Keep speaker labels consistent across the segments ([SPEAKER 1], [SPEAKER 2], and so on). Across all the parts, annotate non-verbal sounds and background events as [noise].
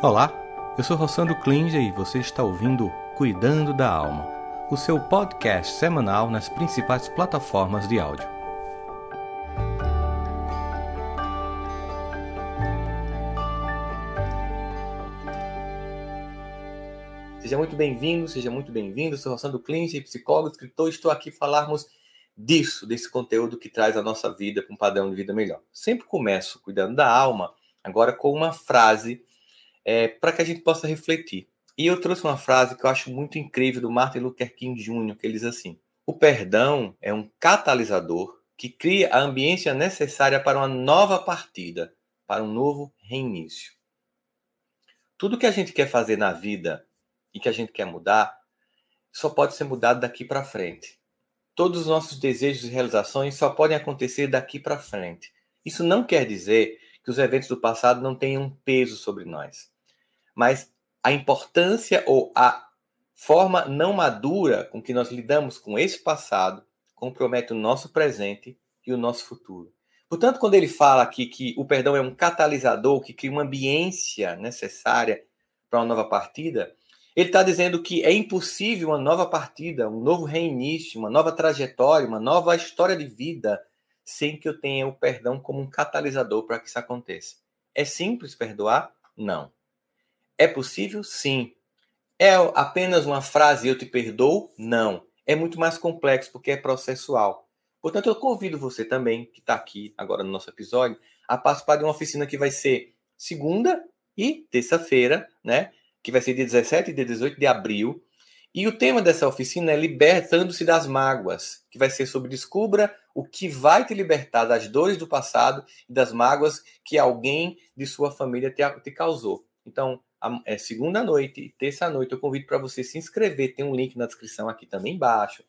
[SPEAKER 1] Olá, eu sou Rossandro Klinger e você está ouvindo Cuidando da Alma, o seu podcast semanal nas principais plataformas de áudio. Seja muito bem-vindo, seja muito bem-vindo. Sou Rossandro Klinger, psicólogo, escritor. Estou aqui falarmos disso, desse conteúdo que traz a nossa vida para um padrão de vida melhor. Sempre começo cuidando da alma, agora com uma frase é, para que a gente possa refletir. E eu trouxe uma frase que eu acho muito incrível do Martin Luther King Jr., que ele diz assim: O perdão é um catalisador que cria a ambiência necessária para uma nova partida, para um novo reinício. Tudo que a gente quer fazer na vida e que a gente quer mudar, só pode ser mudado daqui para frente. Todos os nossos desejos e realizações só podem acontecer daqui para frente. Isso não quer dizer que os eventos do passado não tenham peso sobre nós mas a importância ou a forma não madura com que nós lidamos com esse passado compromete o nosso presente e o nosso futuro. Portanto, quando ele fala aqui que o perdão é um catalisador que cria uma ambiência necessária para uma nova partida, ele está dizendo que é impossível uma nova partida, um novo reinício, uma nova trajetória, uma nova história de vida sem que eu tenha o perdão como um catalisador para que isso aconteça. É simples perdoar? Não. É possível? Sim. É apenas uma frase eu te perdoo? Não. É muito mais complexo porque é processual. Portanto, eu convido você também, que está aqui agora no nosso episódio, a participar de uma oficina que vai ser segunda e terça-feira, né? Que vai ser dia 17 e dia 18 de abril. E o tema dessa oficina é Libertando-se das Mágoas, que vai ser sobre descubra o que vai te libertar das dores do passado e das mágoas que alguém de sua família te, te causou. Então, é, segunda noite e terça noite, eu convido para você se inscrever. Tem um link na descrição aqui também embaixo,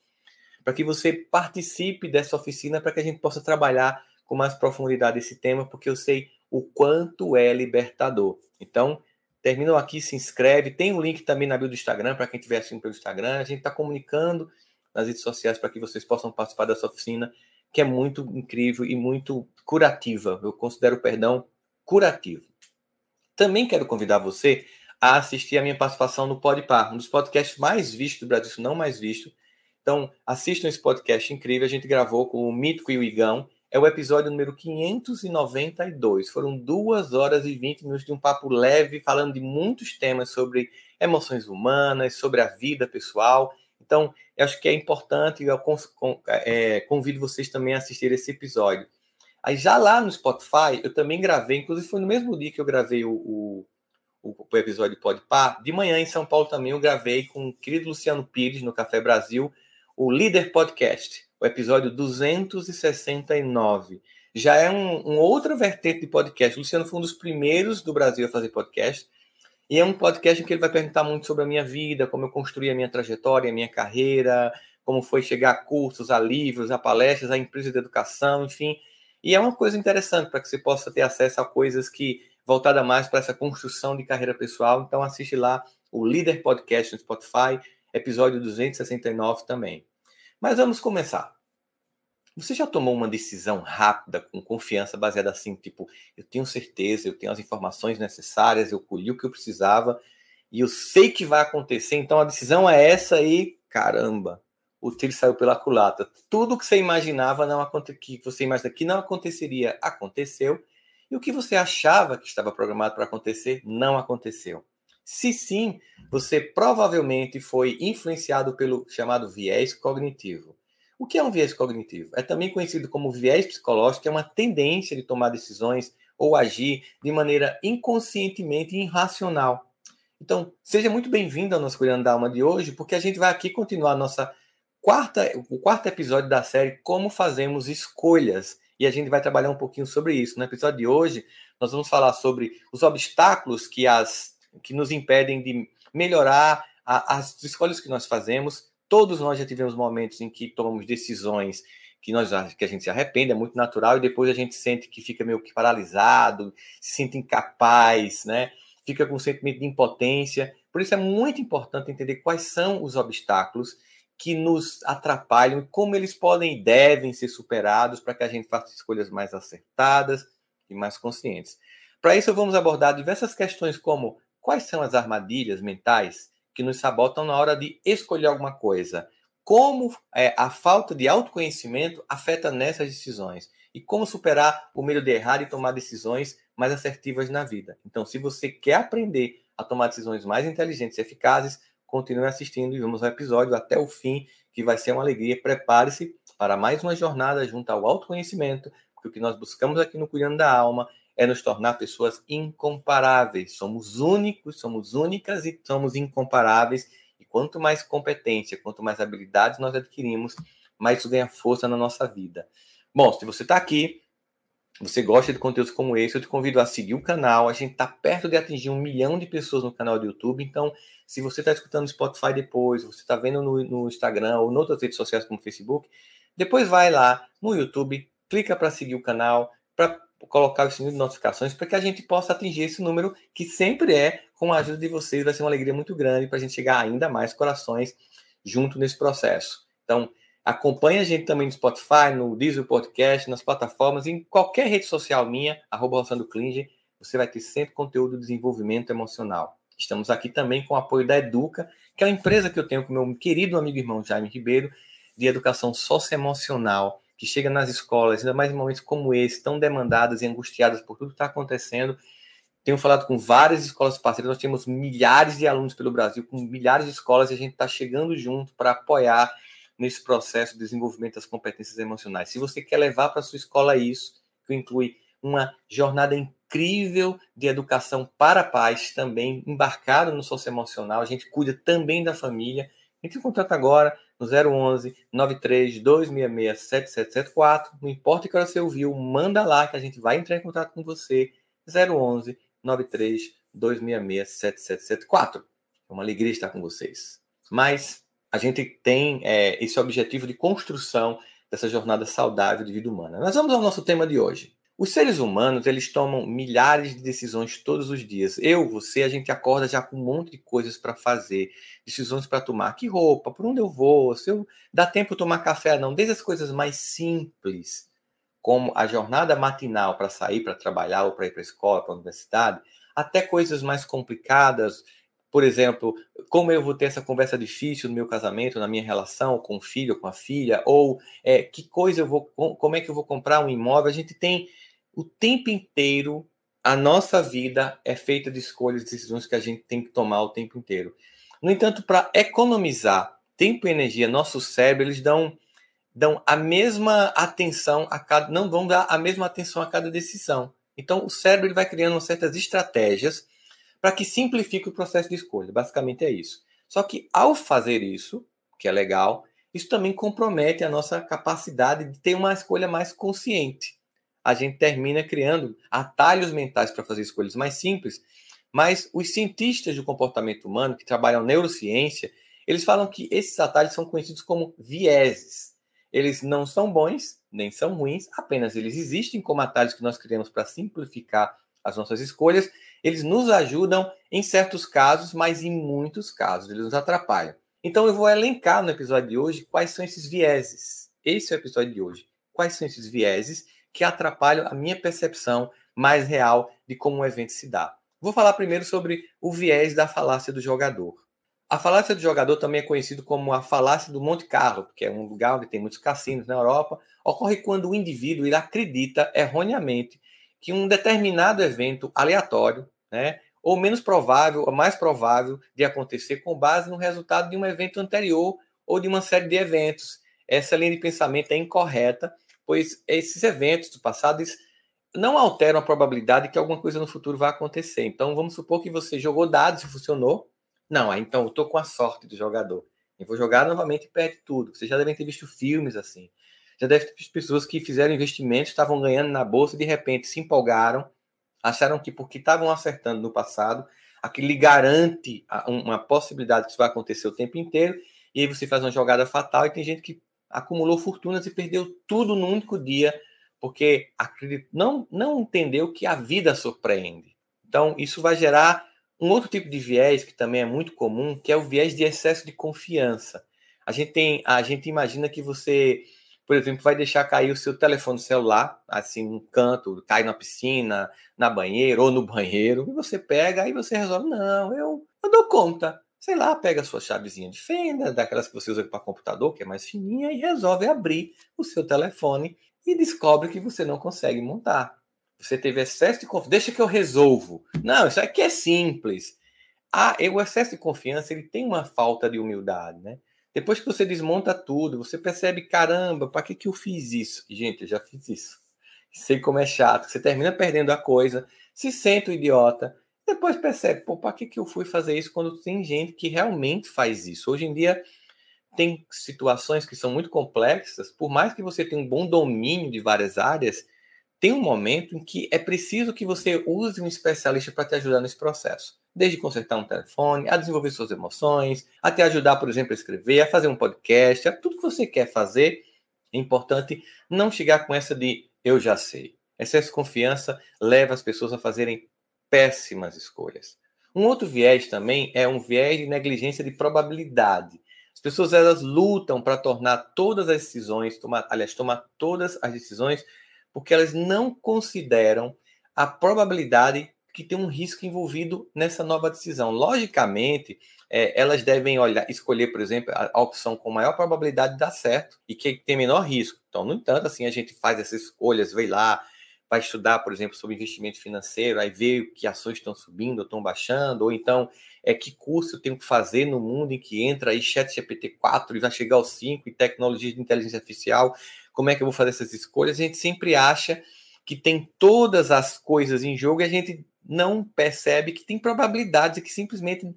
[SPEAKER 1] para que você participe dessa oficina, para que a gente possa trabalhar com mais profundidade esse tema, porque eu sei o quanto é libertador. Então, terminou aqui, se inscreve. Tem um link também na bio do Instagram, para quem estiver assistindo pelo Instagram. A gente está comunicando nas redes sociais para que vocês possam participar dessa oficina, que é muito incrível e muito curativa. Eu considero o perdão curativo. Também quero convidar você a assistir a minha participação no Podpar, um dos podcasts mais vistos do Brasil, se não mais visto. Então, assistam esse podcast incrível. A gente gravou com o Mítico e o Igão. É o episódio número 592. Foram duas horas e 20 minutos de um papo leve, falando de muitos temas sobre emoções humanas, sobre a vida pessoal. Então, eu acho que é importante, eu é, convido vocês também a assistir esse episódio. Aí já lá no Spotify, eu também gravei, inclusive foi no mesmo dia que eu gravei o, o, o episódio de Podpar, de manhã em São Paulo também eu gravei com o querido Luciano Pires, no Café Brasil, o Líder Podcast, o episódio 269. Já é um, um outra vertente de podcast. O Luciano foi um dos primeiros do Brasil a fazer podcast. E é um podcast em que ele vai perguntar muito sobre a minha vida, como eu construí a minha trajetória, a minha carreira, como foi chegar a cursos, a livros, a palestras, a empresa de educação, enfim. E é uma coisa interessante para que você possa ter acesso a coisas que voltada mais para essa construção de carreira pessoal. Então assiste lá o Líder Podcast no Spotify, episódio 269 também. Mas vamos começar. Você já tomou uma decisão rápida, com confiança, baseada assim, tipo, eu tenho certeza, eu tenho as informações necessárias, eu colhi o que eu precisava e eu sei que vai acontecer, então a decisão é essa e caramba, o tiro saiu pela culata. Tudo que você imaginava não que você imagina que não aconteceria, aconteceu. E o que você achava que estava programado para acontecer, não aconteceu. Se sim, você provavelmente foi influenciado pelo chamado viés cognitivo. O que é um viés cognitivo? É também conhecido como viés psicológico, é uma tendência de tomar decisões ou agir de maneira inconscientemente irracional. Então, seja muito bem-vindo ao nosso Cuidando da Alma de hoje, porque a gente vai aqui continuar nossa quarta, o quarto episódio da série Como Fazemos Escolhas. E a gente vai trabalhar um pouquinho sobre isso. No episódio de hoje, nós vamos falar sobre os obstáculos que, as, que nos impedem de melhorar a, as escolhas que nós fazemos. Todos nós já tivemos momentos em que tomamos decisões que nós que a gente se arrepende, é muito natural, e depois a gente sente que fica meio que paralisado, se sente incapaz, né? Fica com um sentimento de impotência. Por isso é muito importante entender quais são os obstáculos que nos atrapalham e como eles podem e devem ser superados para que a gente faça escolhas mais acertadas e mais conscientes. Para isso, vamos abordar diversas questões como quais são as armadilhas mentais que nos sabotam na hora de escolher alguma coisa. Como é, a falta de autoconhecimento afeta nessas decisões e como superar o medo de errar e tomar decisões mais assertivas na vida. Então, se você quer aprender a tomar decisões mais inteligentes e eficazes, continue assistindo e vamos ao episódio até o fim, que vai ser uma alegria. Prepare-se para mais uma jornada junto ao autoconhecimento, porque o que nós buscamos aqui no Cuidando da Alma é nos tornar pessoas incomparáveis. Somos únicos, somos únicas e somos incomparáveis. E quanto mais competência, quanto mais habilidades nós adquirimos, mais isso ganha força na nossa vida. Bom, se você está aqui, você gosta de conteúdos como esse, eu te convido a seguir o canal. A gente está perto de atingir um milhão de pessoas no canal do YouTube. Então, se você está escutando no Spotify depois, você está vendo no, no, Instagram ou em outras redes sociais como Facebook, depois vai lá no YouTube, clica para seguir o canal, para colocar o sininho de notificações, para que a gente possa atingir esse número que sempre é, com a ajuda de vocês, vai ser uma alegria muito grande para a gente chegar ainda mais corações junto nesse processo. Então, acompanhe a gente também no Spotify, no Diesel Podcast, nas plataformas, em qualquer rede social minha, arroba você vai ter sempre conteúdo de desenvolvimento emocional. Estamos aqui também com o apoio da Educa, que é uma empresa que eu tenho com meu querido amigo e irmão Jaime Ribeiro, de educação socioemocional, que chega nas escolas, ainda mais em momentos como esse, tão demandadas e angustiadas por tudo que está acontecendo. Tenho falado com várias escolas parceiras, nós temos milhares de alunos pelo Brasil, com milhares de escolas, e a gente está chegando junto para apoiar nesse processo de desenvolvimento das competências emocionais. Se você quer levar para sua escola isso, que inclui uma jornada incrível de educação para pais, também embarcado no socioemocional. A gente cuida também da família. Entre em contato agora no 011 93 266 7774. Não importa que hora você ouviu, manda lá que a gente vai entrar em contato com você. 011 93 266 7774. É uma alegria estar com vocês. Mas a gente tem é, esse objetivo de construção dessa jornada saudável de vida humana. Nós vamos ao nosso tema de hoje. Os seres humanos, eles tomam milhares de decisões todos os dias. Eu, você, a gente acorda já com um monte de coisas para fazer, decisões para tomar. Que roupa? Por onde eu vou? Se eu dá tempo tomar café? Não. Desde as coisas mais simples, como a jornada matinal para sair para trabalhar ou para ir para a escola, para a universidade, até coisas mais complicadas, por exemplo, como eu vou ter essa conversa difícil no meu casamento, na minha relação com o filho, com a filha, ou é, que coisa eu vou, como é que eu vou comprar um imóvel, a gente tem o tempo inteiro, a nossa vida é feita de escolhas, de decisões que a gente tem que tomar o tempo inteiro. No entanto, para economizar tempo e energia, nosso cérebro, eles dão, dão a mesma atenção a cada, não vão dar a mesma atenção a cada decisão. Então, o cérebro ele vai criando certas estratégias para que simplifique o processo de escolha. Basicamente é isso. Só que ao fazer isso, que é legal, isso também compromete a nossa capacidade de ter uma escolha mais consciente a gente termina criando atalhos mentais para fazer escolhas mais simples. Mas os cientistas do comportamento humano, que trabalham neurociência, eles falam que esses atalhos são conhecidos como vieses. Eles não são bons, nem são ruins, apenas eles existem como atalhos que nós criamos para simplificar as nossas escolhas. Eles nos ajudam em certos casos, mas em muitos casos eles nos atrapalham. Então eu vou elencar no episódio de hoje quais são esses vieses. Esse é o episódio de hoje. Quais são esses vieses que atrapalham a minha percepção mais real de como um evento se dá. Vou falar primeiro sobre o viés da falácia do jogador. A falácia do jogador também é conhecido como a falácia do Monte Carlo, que é um lugar onde tem muitos cassinos na Europa. Ocorre quando o indivíduo ele acredita erroneamente que um determinado evento aleatório, né, ou menos provável, ou mais provável de acontecer com base no resultado de um evento anterior ou de uma série de eventos. Essa linha de pensamento é incorreta pois esses eventos do passado não alteram a probabilidade que alguma coisa no futuro vai acontecer. Então, vamos supor que você jogou dados e funcionou. Não, então eu estou com a sorte do jogador. Eu vou jogar novamente e perde tudo. Vocês já devem ter visto filmes assim. Já deve ter visto pessoas que fizeram investimentos, estavam ganhando na bolsa e de repente se empolgaram, acharam que porque estavam acertando no passado, aquilo lhe garante uma possibilidade que isso vai acontecer o tempo inteiro, e aí você faz uma jogada fatal e tem gente que acumulou fortunas e perdeu tudo num único dia, porque não, não entendeu que a vida surpreende. Então, isso vai gerar um outro tipo de viés que também é muito comum, que é o viés de excesso de confiança. A gente tem, a gente imagina que você por exemplo, vai deixar cair o seu telefone celular, assim, num canto, cai na piscina, na banheira ou no banheiro, e você pega, aí você resolve, não, eu, eu dou conta. Sei lá, pega a sua chavezinha de fenda, daquelas que você usa para computador, que é mais fininha, e resolve abrir o seu telefone e descobre que você não consegue montar. Você teve excesso de confiança. Deixa que eu resolvo. Não, isso aqui é simples. Ah, o excesso de confiança ele tem uma falta de humildade, né? Depois que você desmonta tudo, você percebe, caramba, para que, que eu fiz isso? Gente, eu já fiz isso. Sei como é chato. Você termina perdendo a coisa, se sente um idiota, depois percebe, pô, para que, que eu fui fazer isso quando tem gente que realmente faz isso? Hoje em dia tem situações que são muito complexas, por mais que você tenha um bom domínio de várias áreas, tem um momento em que é preciso que você use um especialista para te ajudar nesse processo desde consertar um telefone, a desenvolver suas emoções, até ajudar, por exemplo, a escrever, a fazer um podcast, a tudo que você quer fazer. É importante não chegar com essa de eu já sei. Excesso de confiança leva as pessoas a fazerem péssimas escolhas. Um outro viés também é um viés de negligência de probabilidade. As pessoas elas lutam para tornar todas as decisões, tomar, aliás, tomar todas as decisões, porque elas não consideram a probabilidade que tem um risco envolvido nessa nova decisão. Logicamente, é, elas devem olhar, escolher, por exemplo, a, a, opção com maior probabilidade de dar certo e que tem menor risco. Então, no entanto, assim, a gente faz essas escolhas, vem lá, vai estudar, por exemplo, sobre investimento financeiro, aí vê que ações estão subindo ou estão baixando, ou então é que curso eu tenho que fazer no mundo em que entra aí chat GPT 4 e vai chegar ao 5 e tecnologia de inteligência artificial, como é que eu vou fazer essas escolhas? A gente sempre acha que tem todas as coisas em jogo e a gente não percebe que tem probabilidades que simplesmente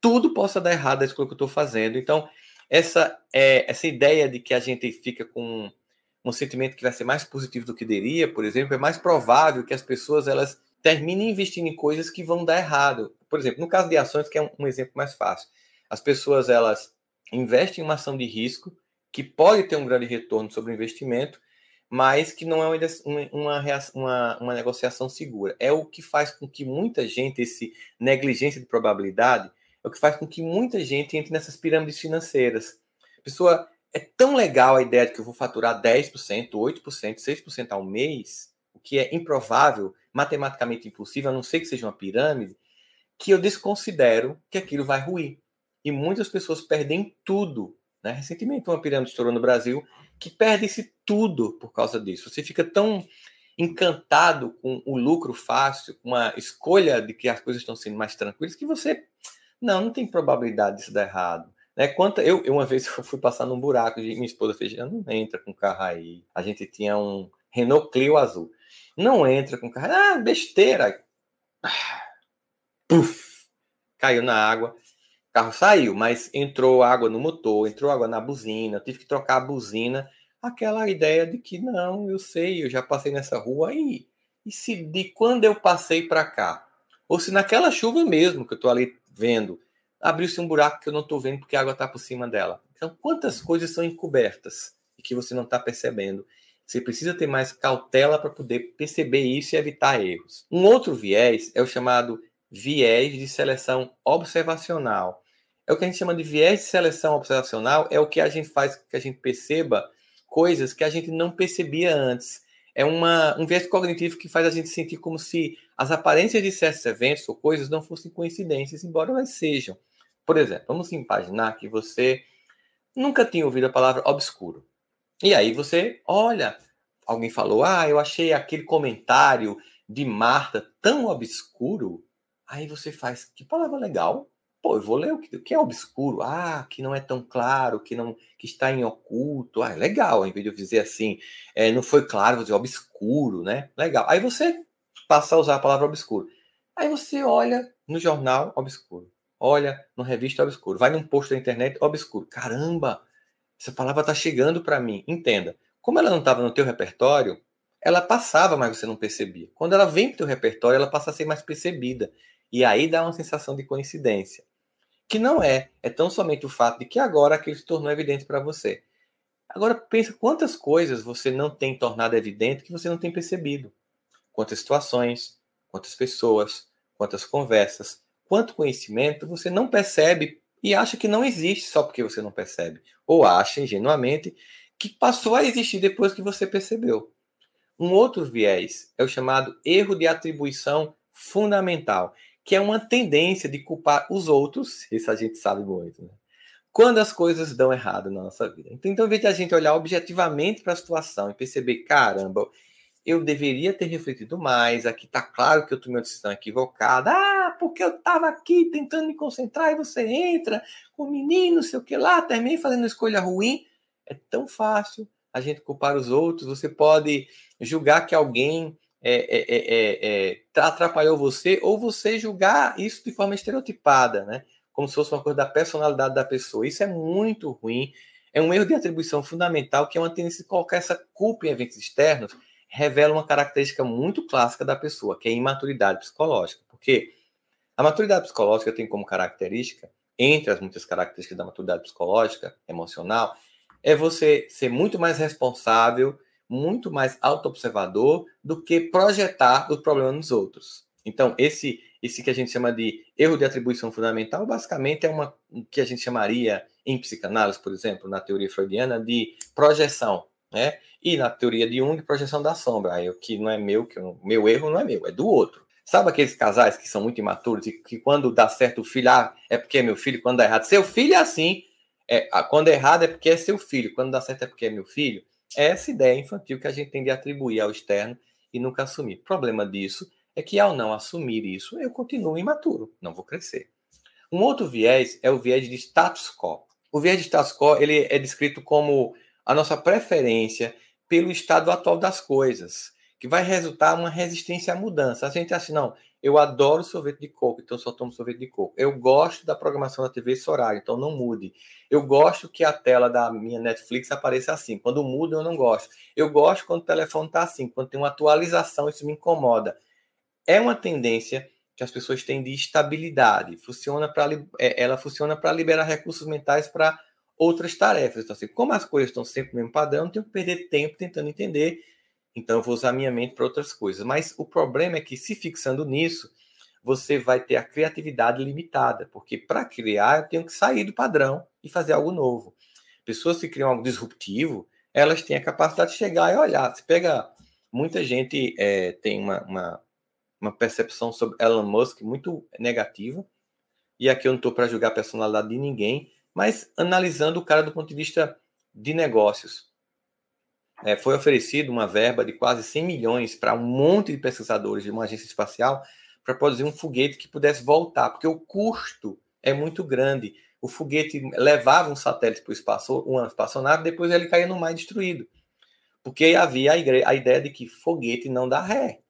[SPEAKER 1] tudo possa dar errado isso que eu estou fazendo. Então, essa, é, essa ideia de que a gente fica com um sentimento que vai ser mais positivo do que deveria, por exemplo, é mais provável que as pessoas elas terminem investindo em coisas que vão dar errado. Por exemplo, no caso de ações, que é um, exemplo mais fácil, as pessoas elas investem em uma ação de risco que pode ter um grande retorno sobre o investimento, mas que não é uma, uma, uma, negociação segura. É o que faz com que muita gente, esse negligência de probabilidade, é o que faz com que muita gente entre nessas pirâmides financeiras. A pessoa é tão legal a ideia de que eu vou faturar 10%, 8%, 6% ao mês, o que é improvável, matematicamente impossível, a não ser que seja uma pirâmide, que eu desconsidero que aquilo vai ruir. E muitas pessoas perdem tudo. Né? Recentemente, uma pirâmide estourou no Brasil que perde-se tudo por causa disso. Você fica tão encantado com o lucro fácil, com a escolha de que as coisas estão sendo mais tranquilas, que você não, não tem probabilidade disso dar errado. Né? Quanto, eu, uma vez [laughs] eu fui passar num buraco e minha esposa fez, não entra com carro aí. A gente tinha um Renault Clio azul. Não entra com carro. Ah, besteira. [sighs] Puf, caiu na água. O carro saiu, mas entrou água no motor, entrou água na buzina, tive que trocar a buzina. Aquela ideia de que não, eu sei, eu já passei nessa rua e, e se de quando eu passei para cá, ou se naquela chuva mesmo que eu estou ali vendo, abriu-se um buraco que eu não estou vendo porque a água está por cima dela. Então, quantas coisas são encobertas e que você não está percebendo? Você precisa ter mais cautela para poder perceber isso e evitar erros. Um outro viés é o chamado viés de seleção observacional. É o que a gente chama de viés de seleção observacional, é o que a gente faz que a gente perceba coisas que a gente não percebia antes. É uma, um viés cognitivo que faz a gente sentir como se as aparências de certos eventos ou coisas não fossem coincidências, embora elas sejam. Por exemplo, vamos imaginar que você nunca tinha ouvido a palavra obscuro. E aí você olha, alguém falou: Ah, eu achei aquele comentário de Marta tão obscuro. Aí você faz, que palavra legal. Pô, eu vou ler o que, o que é obscuro. Ah, que não é tão claro, que não que está em oculto. Ah, legal. Em vez de eu dizer assim, é, não foi claro, vou dizer obscuro, né? Legal. Aí você passa a usar a palavra obscuro. Aí você olha no jornal obscuro. Olha no revista obscuro. Vai num post da internet obscuro. Caramba, essa palavra está chegando para mim. Entenda. Como ela não estava no teu repertório, ela passava, mas você não percebia. Quando ela vem para o teu repertório, ela passa a ser mais percebida. E aí dá uma sensação de coincidência. Que não é. É tão somente o fato de que agora aquilo se tornou evidente para você. Agora pensa quantas coisas você não tem tornado evidente que você não tem percebido. Quantas situações, quantas pessoas, quantas conversas, quanto conhecimento você não percebe e acha que não existe só porque você não percebe. Ou acha ingenuamente que passou a existir depois que você percebeu. Um outro viés é o chamado erro de atribuição fundamental, que é uma tendência de culpar os outros, isso a gente sabe muito, né? quando as coisas dão errado na nossa vida. Então, em vez de a gente olhar objetivamente para a situação e perceber, caramba, eu deveria ter refletido mais, aqui está claro que eu tomei uma decisão equivocada, ah, porque eu estava aqui tentando me concentrar e você entra com o menino, sei o que lá, terminei fazendo escolha ruim. É tão fácil a gente culpar os outros, você pode julgar que alguém é, é, é, é, atrapalhou você, ou você julgar isso de forma estereotipada, né? Como se fosse uma coisa da personalidade da pessoa. Isso é muito ruim. É um erro de atribuição fundamental, que é uma tendência de colocar essa culpa em eventos externos, revela uma característica muito clássica da pessoa, que é a imaturidade psicológica. Porque a maturidade psicológica tem como característica, entre as muitas características da maturidade psicológica, emocional, é você ser muito mais responsável muito mais autoobservador do que projetar o problema nos outros. Então, esse esse que a gente chama de erro de atribuição fundamental, basicamente é uma que a gente chamaria em psicanálise, por exemplo, na teoria freudiana, de projeção, né? E na teoria de Jung, projeção da sombra. Aí o que não é meu, que meu erro não é meu, é do outro. Sabe aqueles casais que são muito imaturos e que quando dá certo o filho, ah, é porque é meu filho, quando dá errado, seu filho é assim, é, quando é errado é porque é seu filho, quando dá certo é porque é meu filho. É essa ideia infantil que a gente tem de atribuir ao externo e nunca assumir. O problema disso é que ao não assumir isso, eu continuo imaturo, não vou crescer. Um outro viés é o viés de status quo. O viés de status quo ele é descrito como a nossa preferência pelo estado atual das coisas, que vai resultar uma resistência à mudança. A gente acha assim, não, eu adoro sorvete de coco, então só tomo sorvete de coco. Eu gosto da programação da TV esse horário, então não mude. Eu gosto que a tela da minha Netflix apareça assim. Quando muda, eu não gosto. Eu gosto quando o telefone está assim. Quando tem uma atualização, isso me incomoda. É uma tendência que as pessoas têm de estabilidade. Funciona para é, ela funciona para liberar recursos mentais para outras tarefas. Então, assim, como as coisas estão sempre no mesmo padrão, eu tenho que perder tempo tentando entender então eu vou usar minha mente para outras coisas. Mas o problema é que se fixando nisso, você vai ter a criatividade limitada, porque para criar eu tenho que sair do padrão e fazer algo novo. Pessoas que criam algo disruptivo, elas têm a capacidade de chegar e olhar. Você pega muita gente é, tem uma, uma, uma, percepção sobre Elon Musk muito negativa. E aqui eu não estou para julgar a personalidade de ninguém, mas analisando o cara do ponto de vista de negócios é, foi oferecido uma verba de quase 100 milhões para um monte de pesquisadores de uma agência espacial para produzir um foguete que pudesse voltar, porque o custo é muito grande. O foguete levava um satélite para o espaço, uma espaçonave, depois ele caía no mar destruído. Porque havia a, ideia de que foguete não dá ré.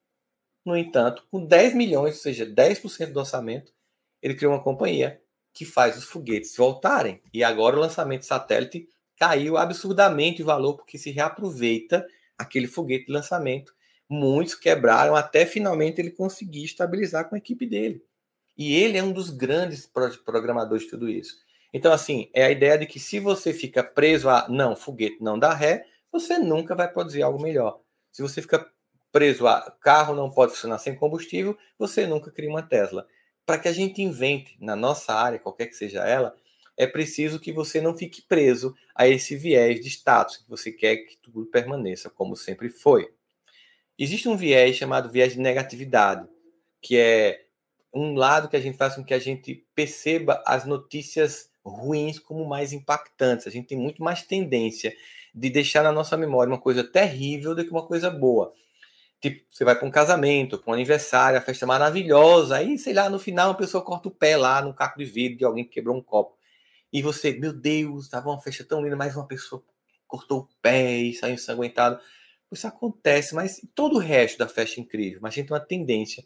[SPEAKER 1] No entanto, com 10 milhões, ou seja, 10% do orçamento, ele criou uma companhia que faz os foguetes voltarem. E agora o lançamento satélite caiu absurdamente o valor, porque se reaproveita aquele foguete de lançamento. Muitos quebraram até finalmente ele conseguir estabilizar com a equipe dele. E ele é um dos grandes programadores de tudo isso. Então, assim, é a ideia de que se você fica preso a não, foguete não dá ré, você nunca vai produzir algo melhor. Se você fica preso a carro não pode funcionar sem combustível, você nunca cria uma Tesla. Para que a gente invente na nossa área, qualquer que seja ela, é preciso que você não fique preso a esse viés de status, que você quer que tudo permaneça como sempre foi. Existe um viés chamado viés de negatividade, que é um lado que a gente faz com que a gente perceba as notícias ruins como mais impactantes. A gente tem muito mais tendência de deixar na nossa memória uma coisa terrível do que uma coisa boa. Tipo, você vai para um casamento, para um aniversário, a festa maravilhosa, aí, sei lá, no final uma pessoa corta o pé lá no caco de vidro de alguém que quebrou um copo. E você, meu Deus, estava uma festa tão linda, mais uma pessoa cortou o pé e saiu ensanguentado. Isso acontece, mas todo o resto da festa é incrível. Mas a gente tem uma tendência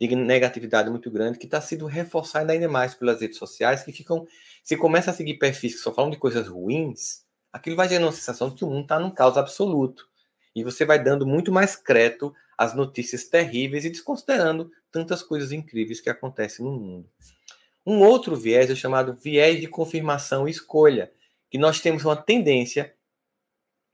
[SPEAKER 1] de negatividade muito grande que está sendo reforçada ainda mais pelas redes sociais, que ficam. Se começa a seguir perfis que só falam de coisas ruins, aquilo vai gerando uma sensação de que o mundo está num caos absoluto. E você vai dando muito mais crédito às notícias terríveis e desconsiderando tantas coisas incríveis que acontecem no mundo. Um outro viés é chamado viés de confirmação e escolha, que nós temos uma tendência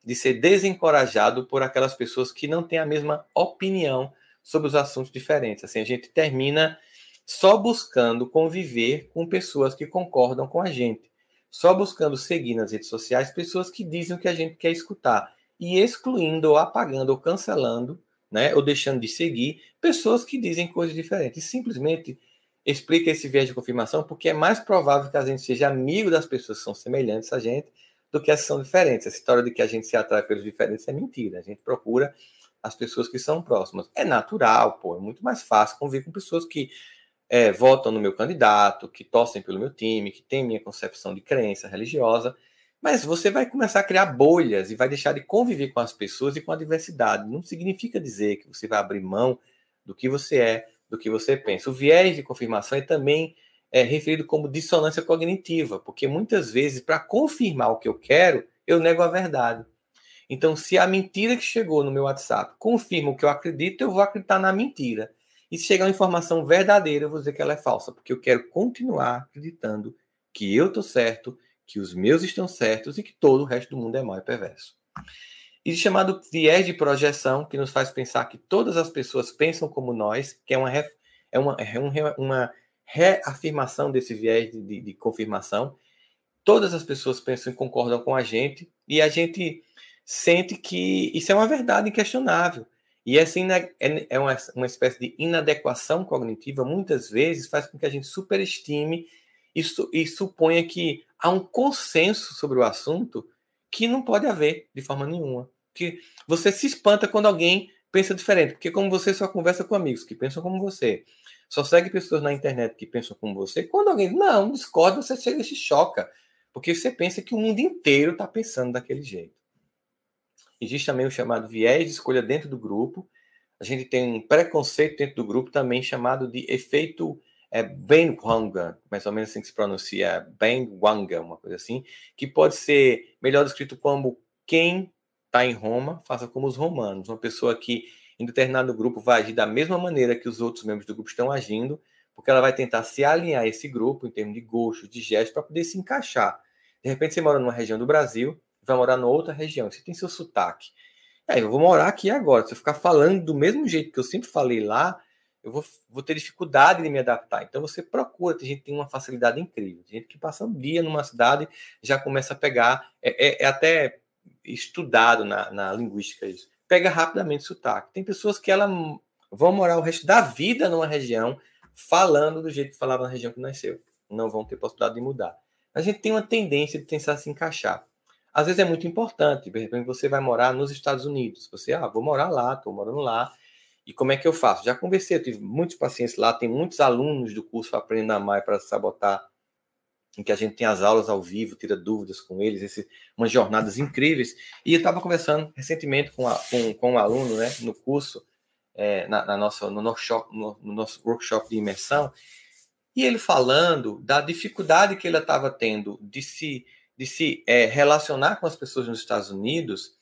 [SPEAKER 1] de ser desencorajado por aquelas pessoas que não têm a mesma opinião sobre os assuntos diferentes. Assim, a gente termina só buscando conviver com pessoas que concordam com a gente. só buscando seguir nas redes sociais pessoas que dizem o que a gente quer escutar e excluindo ou apagando ou cancelando, né, ou deixando de seguir pessoas que dizem coisas diferentes. Simplesmente explica esse viés de confirmação porque é mais provável que a gente seja amigo das pessoas que são semelhantes a gente do que as que são diferentes. Essa história de que a gente se atrai pelos diferentes é mentira. A gente procura as pessoas que são próximas. É natural, pô, é muito mais fácil conviver com pessoas que é, votam no meu candidato, que torcem pelo meu time, que têm minha concepção de crença religiosa, mas você vai começar a criar bolhas e vai deixar de conviver com as pessoas e com a diversidade. Não significa dizer que você vai abrir mão do que você é, do que você pensa. O viés de confirmação é também é, referido como dissonância cognitiva, porque muitas vezes, para confirmar o que eu quero, eu nego a verdade. Então, se a mentira que chegou no meu WhatsApp confirma o que eu acredito, eu vou acreditar na mentira. E se chegar uma informação verdadeira, eu vou dizer que ela é falsa, porque eu quero continuar acreditando que eu estou certo, que os meus estão certos e que todo o resto do mundo é mau e perverso. Existe chamado viés de projeção, que nos faz pensar que todas as pessoas pensam como nós, que é uma, é uma, é uma reafirmação desse viés de, de, de confirmação. Todas as pessoas pensam e concordam com a gente, e a gente sente que isso é uma verdade inquestionável. E essa é, é uma, uma espécie de inadequação cognitiva, muitas vezes faz com que a gente superestime isso, e suponha que há um consenso sobre o assunto que não pode haver de forma nenhuma. Que você se espanta quando alguém pensa diferente, porque como você só conversa com amigos que pensam como você, só segue pessoas na internet que pensam como você, quando alguém não discorda, você chega e se choca, porque você pensa que o mundo inteiro está pensando daquele jeito. Existe também o chamado viés de escolha dentro do grupo. A gente tem um preconceito dentro do grupo também chamado de efeito é, Benwanga, mais ou menos assim que se pronuncia, Benwanga, uma coisa assim, que pode ser melhor descrito como quem está em Roma, faça como os romanos. Uma pessoa que em determinado grupo vai agir da mesma maneira que os outros membros do grupo estão agindo, porque ela vai tentar se alinhar a esse grupo em termos de gostos, de gestos, para poder se encaixar. De repente, você mora numa região do Brasil, vai morar em outra região, você tem seu sotaque. Aí, eu vou morar aqui agora. Se eu ficar falando do mesmo jeito que eu sempre falei lá, eu vou, vou ter dificuldade de me adaptar. Então você procura, tem gente que tem uma facilidade incrível. Tem gente que passa um dia numa cidade já começa a pegar, é, é, é até estudado na, na, linguística isso. Pega rapidamente sotaque. Tem pessoas que ela vão morar o resto da vida numa região falando do jeito que falava na região que nasceu. Não vão ter possibilidade de mudar. A gente tem uma tendência de tentar se encaixar. Às vezes é muito importante, de repente você vai morar nos Estados Unidos, você, ah, vou morar lá, estou morando lá, e como é que eu faço? Já conversei, eu tive muitos pacientes lá, tem muitos alunos do curso Aprenda a Amar para Sabotar, em que a gente tem as aulas ao vivo, tira dúvidas com eles, esse, umas jornadas incríveis. E eu estava conversando recentemente com, a, com, com um aluno né, no curso, é, na, na, nossa, no, nosso shop, no, no nosso workshop de imersão, e ele falando da dificuldade que ele estava tendo de se de se é, relacionar com as pessoas nos Estados Unidos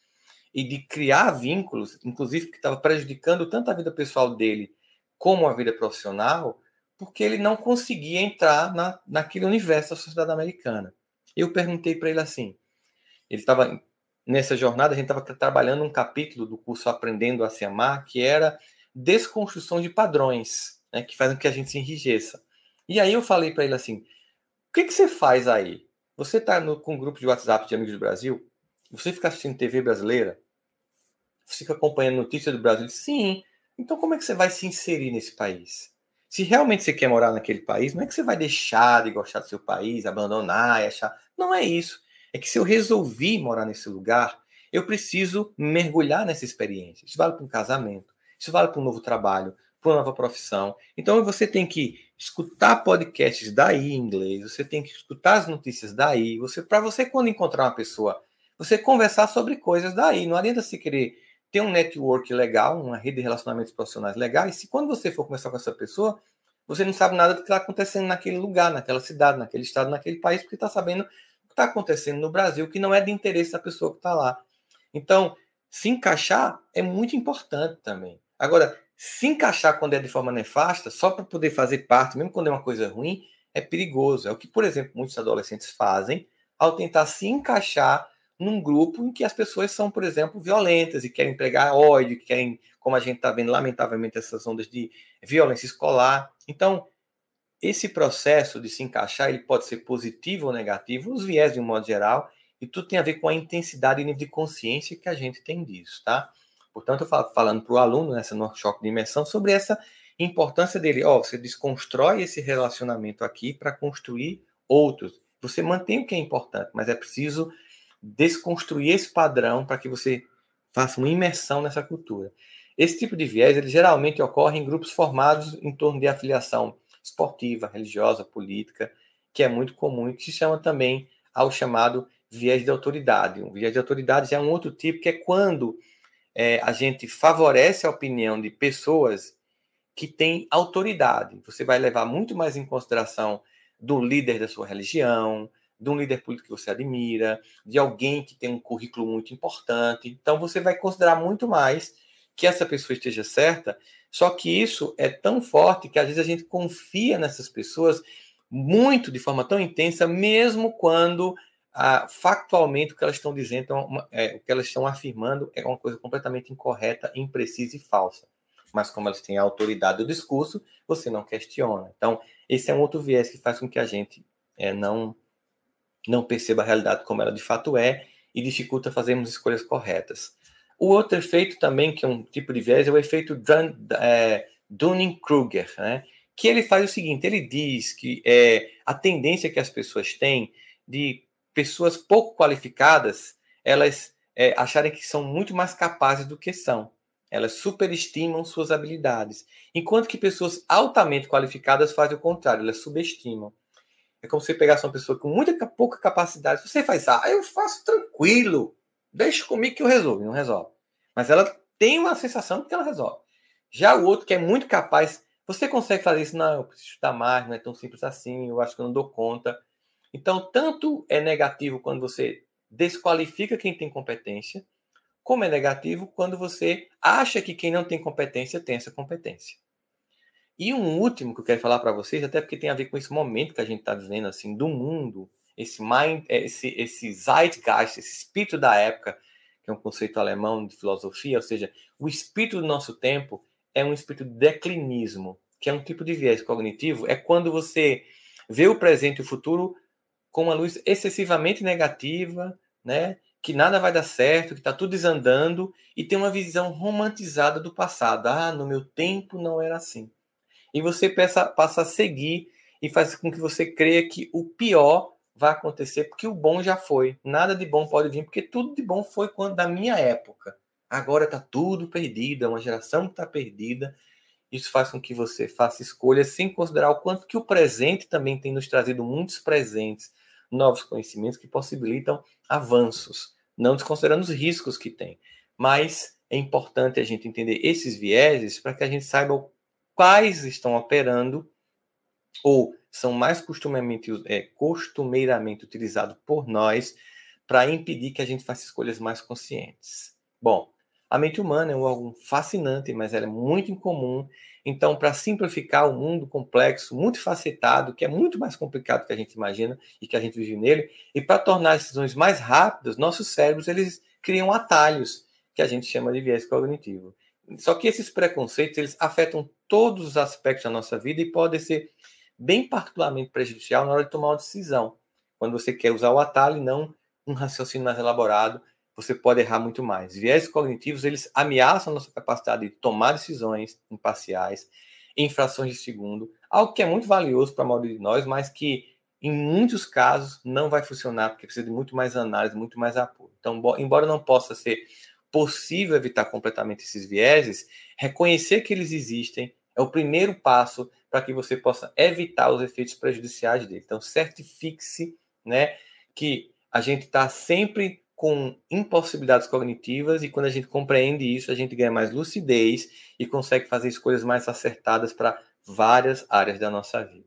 [SPEAKER 1] e de criar vínculos, inclusive que estava prejudicando tanto a vida pessoal dele como a vida profissional, porque ele não conseguia entrar na, naquele universo da sociedade americana. Eu perguntei para ele assim, ele estava nessa jornada, a gente estava trabalhando um capítulo do curso Aprendendo a Se Amar, que era desconstrução de padrões, né, que fazem com que a gente se enrijeça. E aí eu falei para ele assim, o que, que você faz aí? Você está com um grupo de WhatsApp de amigos do Brasil? Você fica assistindo TV brasileira? Fica acompanhando notícias do Brasil? Sim. Então como é que você vai se inserir nesse país? Se realmente você quer morar naquele país, não é que você vai deixar de gostar do seu país, abandonar e achar. Não é isso. É que se eu resolvi morar nesse lugar, eu preciso mergulhar nessa experiência. Isso vale para um casamento, isso vale para um novo trabalho, para uma nova profissão. Então você tem que escutar podcasts daí em inglês, você tem que escutar as notícias daí, você para você quando encontrar uma pessoa, você conversar sobre coisas daí. Não adianta se querer ter um network legal, uma rede de relacionamentos profissionais legais, se quando você for conversar com essa pessoa, você não sabe nada do que está acontecendo naquele lugar, naquela cidade, naquele estado, naquele país, porque está sabendo o que está acontecendo no Brasil, que não é de interesse da pessoa que está lá. Então, se encaixar é muito importante também. Agora, se encaixar quando é de forma nefasta, só para poder fazer parte, mesmo quando é uma coisa ruim, é perigoso. É o que, por exemplo, muitos adolescentes fazem ao tentar se encaixar num grupo em que as pessoas são, por exemplo, violentas e querem pregar ódio, que querem, como a gente está vendo, lamentavelmente, essas ondas de violência escolar. Então, esse processo de se encaixar, ele pode ser positivo ou negativo, os viés de um modo geral, e tudo tem a ver com a intensidade e nível de consciência que a gente tem disso, tá? Portanto, eu falo, falando para o aluno nessa no choque de imersão sobre essa importância dele. Ó, você desconstrói esse relacionamento aqui para construir outros. Você mantém o que é importante, mas é preciso desconstruir esse padrão para que você faça uma imersão nessa cultura. Esse tipo de viés, ele geralmente ocorre em grupos formados em torno de afiliação esportiva, religiosa, política, que é muito comum e que se chama também ao chamado viés de autoridade. Um viés de autoridade é um outro tipo, que é quando é, a gente favorece a opinião de pessoas que têm autoridade. Você vai levar muito mais em consideração do líder da sua religião, de um líder político que você admira, de alguém que tem um currículo muito importante. Então você vai considerar muito mais que essa pessoa esteja certa só que isso é tão forte que às vezes a gente confia nessas pessoas muito de forma tão intensa, mesmo quando ah, factualmente o que elas estão dizendo, é, o que elas estão afirmando é uma coisa completamente incorreta, imprecisa e falsa. Mas como elas têm a autoridade do discurso, você não questiona. Então, esse é um outro viés que faz com que a gente é, não, não perceba a realidade como ela de fato é e dificulta fazermos escolhas corretas. O outro efeito também, que é um tipo de viés, é o efeito é, Dunning-Kruger, né? que ele faz o seguinte, ele diz que é, a tendência que as pessoas têm de pessoas pouco qualificadas, elas é, acharem que são muito mais capazes do que são. Elas superestimam suas habilidades. Enquanto que pessoas altamente qualificadas fazem o contrário, elas subestimam. É como se você pegasse uma pessoa com muita pouca capacidade. Você faz, ah, eu faço tranquilo. Deixa comigo que eu resolvo. Não resolve. Mas ela tem uma sensação que ela resolve. Já o outro que é muito capaz, você consegue fazer isso? Não, eu preciso estudar mais, não é tão simples assim, eu acho que eu não dou conta. Então, tanto é negativo quando você desqualifica quem tem competência, como é negativo quando você acha que quem não tem competência tem essa competência. E um último que eu quero falar para vocês, até porque tem a ver com esse momento que a gente está vivendo, assim, do mundo, esse mind, esse, esse zeitgeist, esse espírito da época, que é um conceito alemão de filosofia, ou seja, o espírito do nosso tempo é um espírito de declinismo, que é um tipo de viés cognitivo, é quando você vê o presente e o futuro com uma luz excessivamente negativa, né? Que nada vai dar certo, que está tudo desandando e tem uma visão romantizada do passado. Ah, no meu tempo não era assim. E você passa, passa a seguir e faz com que você creia que o pior vai acontecer porque o bom já foi. Nada de bom pode vir, porque tudo de bom foi quando da minha época. Agora está tudo perdido, é uma geração que está perdida. Isso faz com que você faça escolhas sem considerar o quanto que o presente também tem nos trazido muitos presentes, novos conhecimentos que possibilitam avanços, não desconsiderando os riscos que tem. Mas é importante a gente entender esses vieses para que a gente saiba quais estão operando ou são mais costumeiramente, é, costumeiramente utilizados por nós para impedir que a gente faça escolhas mais conscientes. Bom, a mente humana é um órgão fascinante, mas ela é muito incomum. Então, para simplificar o mundo complexo, multifacetado, que é muito mais complicado do que a gente imagina e que a gente vive nele, e para tornar as decisões mais rápidas, nossos cérebros eles criam atalhos que a gente chama de viés cognitivo. Só que esses preconceitos eles afetam todos os aspectos da nossa vida e podem ser bem particularmente prejudicial na hora de tomar uma decisão. Quando você quer usar o atalho e não um raciocínio mais elaborado, você pode errar muito mais. Viés cognitivos, eles ameaçam a nossa capacidade de tomar decisões imparciais, em frações de segundo, algo que é muito valioso para a maioria de nós, mas que em muitos casos não vai funcionar, porque precisa de muito mais análise, muito mais apoio. Então, embora não possa ser possível evitar completamente esses vieses, reconhecer que eles existem é o primeiro passo para que você possa evitar os efeitos prejudiciais dele. Então, certifique-se né, que a gente está sempre com impossibilidades cognitivas e quando a gente compreende isso, a gente ganha mais lucidez e consegue fazer escolhas mais acertadas para várias áreas da nossa vida.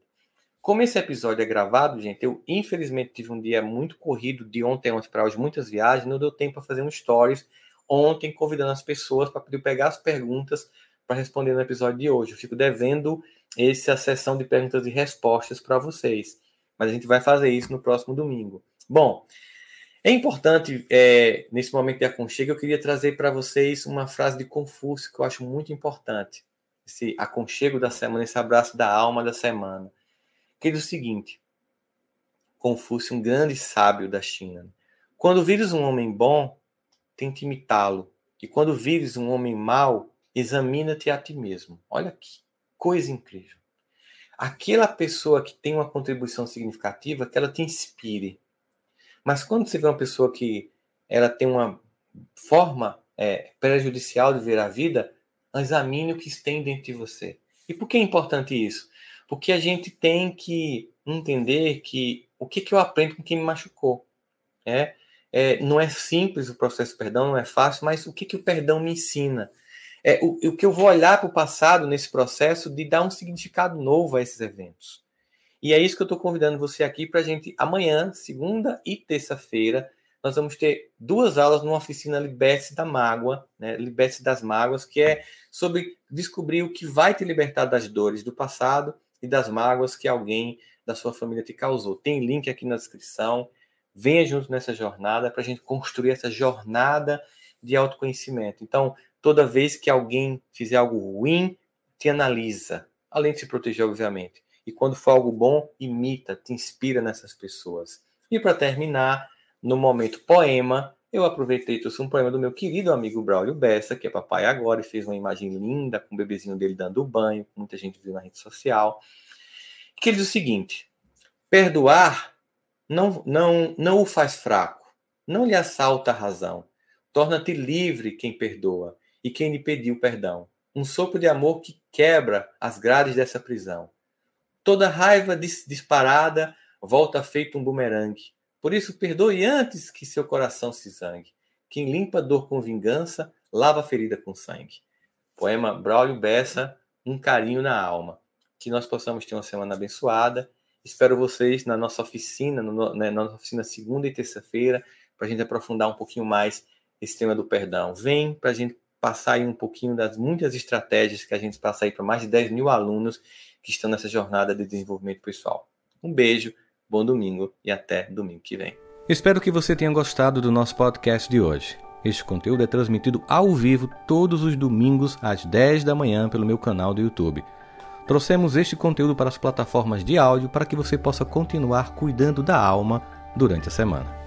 [SPEAKER 1] Como esse episódio é gravado, gente, eu infelizmente tive um dia muito corrido de ontem ontem para hoje, muitas viagens, não deu tempo para fazer um stories ontem convidando as pessoas para poder pegar as perguntas para responder no episódio de hoje. Eu fico devendo essa sessão de perguntas e respostas para vocês. Mas a gente vai fazer isso no próximo domingo. Bom, é importante, é, nesse momento de aconchego, eu queria trazer para vocês uma frase de Confúcio que eu acho muito importante. Esse aconchego da semana, esse abraço da alma da semana. que diz o seguinte: Confúcio, um grande sábio da China. Quando vires um homem bom, tente imitá-lo. E quando vires um homem mau, examina-te a ti mesmo. Olha que coisa incrível. Aquela pessoa que tem uma contribuição significativa, que ela te inspire. Mas quando você vê uma pessoa que ela tem uma forma é, prejudicial de ver a vida, examine o que tem dentro de você. E por que é importante isso? Porque a gente tem que entender que o que, que eu aprendo com quem me machucou. É, é, não é simples o processo de perdão, não é fácil, mas o que, que o perdão me ensina? É, o, o que eu vou olhar para o passado nesse processo de dar um significado novo a esses eventos. E é isso que eu estou convidando você aqui para a gente, amanhã, segunda e terça-feira, nós vamos ter duas aulas numa oficina Liberte da Mágoa, né? Liberte das Mágoas, que é sobre descobrir o que vai te libertar das dores do passado e das mágoas que alguém da sua família te causou. Tem link aqui na descrição. Venha junto nessa jornada para a gente construir essa jornada de autoconhecimento. Então, toda vez que alguém fizer algo ruim, te analisa, além de se proteger, obviamente. E quando for algo bom, imita, te inspira nessas pessoas. E para terminar, no momento poema, eu aproveitei e trouxe um poema do meu querido amigo Braulio Bessa, que é papai agora, e fez uma imagem linda com o bebezinho dele dando banho, muita gente viu na rede social. Que ele diz o seguinte: perdoar não, não, não o faz fraco, não lhe assalta a razão. Torna-te livre quem perdoa e quem lhe pediu perdão. Um sopro de amor que quebra as grades dessa prisão. Toda raiva disparada volta feito um bumerangue por isso, perdoe antes que seu coração se zangue. Quem limpa dor com vingança, lava a ferida com sangue. Poema Braulio Bessa, Um Carinho na Alma. Que nós possamos ter uma semana abençoada. Espero vocês na nossa oficina, no, né, na nossa oficina segunda e terça-feira, para a gente aprofundar um pouquinho mais esse tema do perdão. Vem para a gente passar aí um pouquinho das muitas estratégias que a gente passa aí para mais de 10 mil alunos que estão nessa jornada de desenvolvimento pessoal. Um beijo Bom domingo e até domingo que vem.
[SPEAKER 2] Espero que você tenha gostado do nosso podcast de hoje. Este conteúdo é transmitido ao vivo todos os domingos às 10 da manhã pelo meu canal do YouTube. Trouxemos este conteúdo para as plataformas de áudio para que você possa continuar cuidando da alma durante a semana.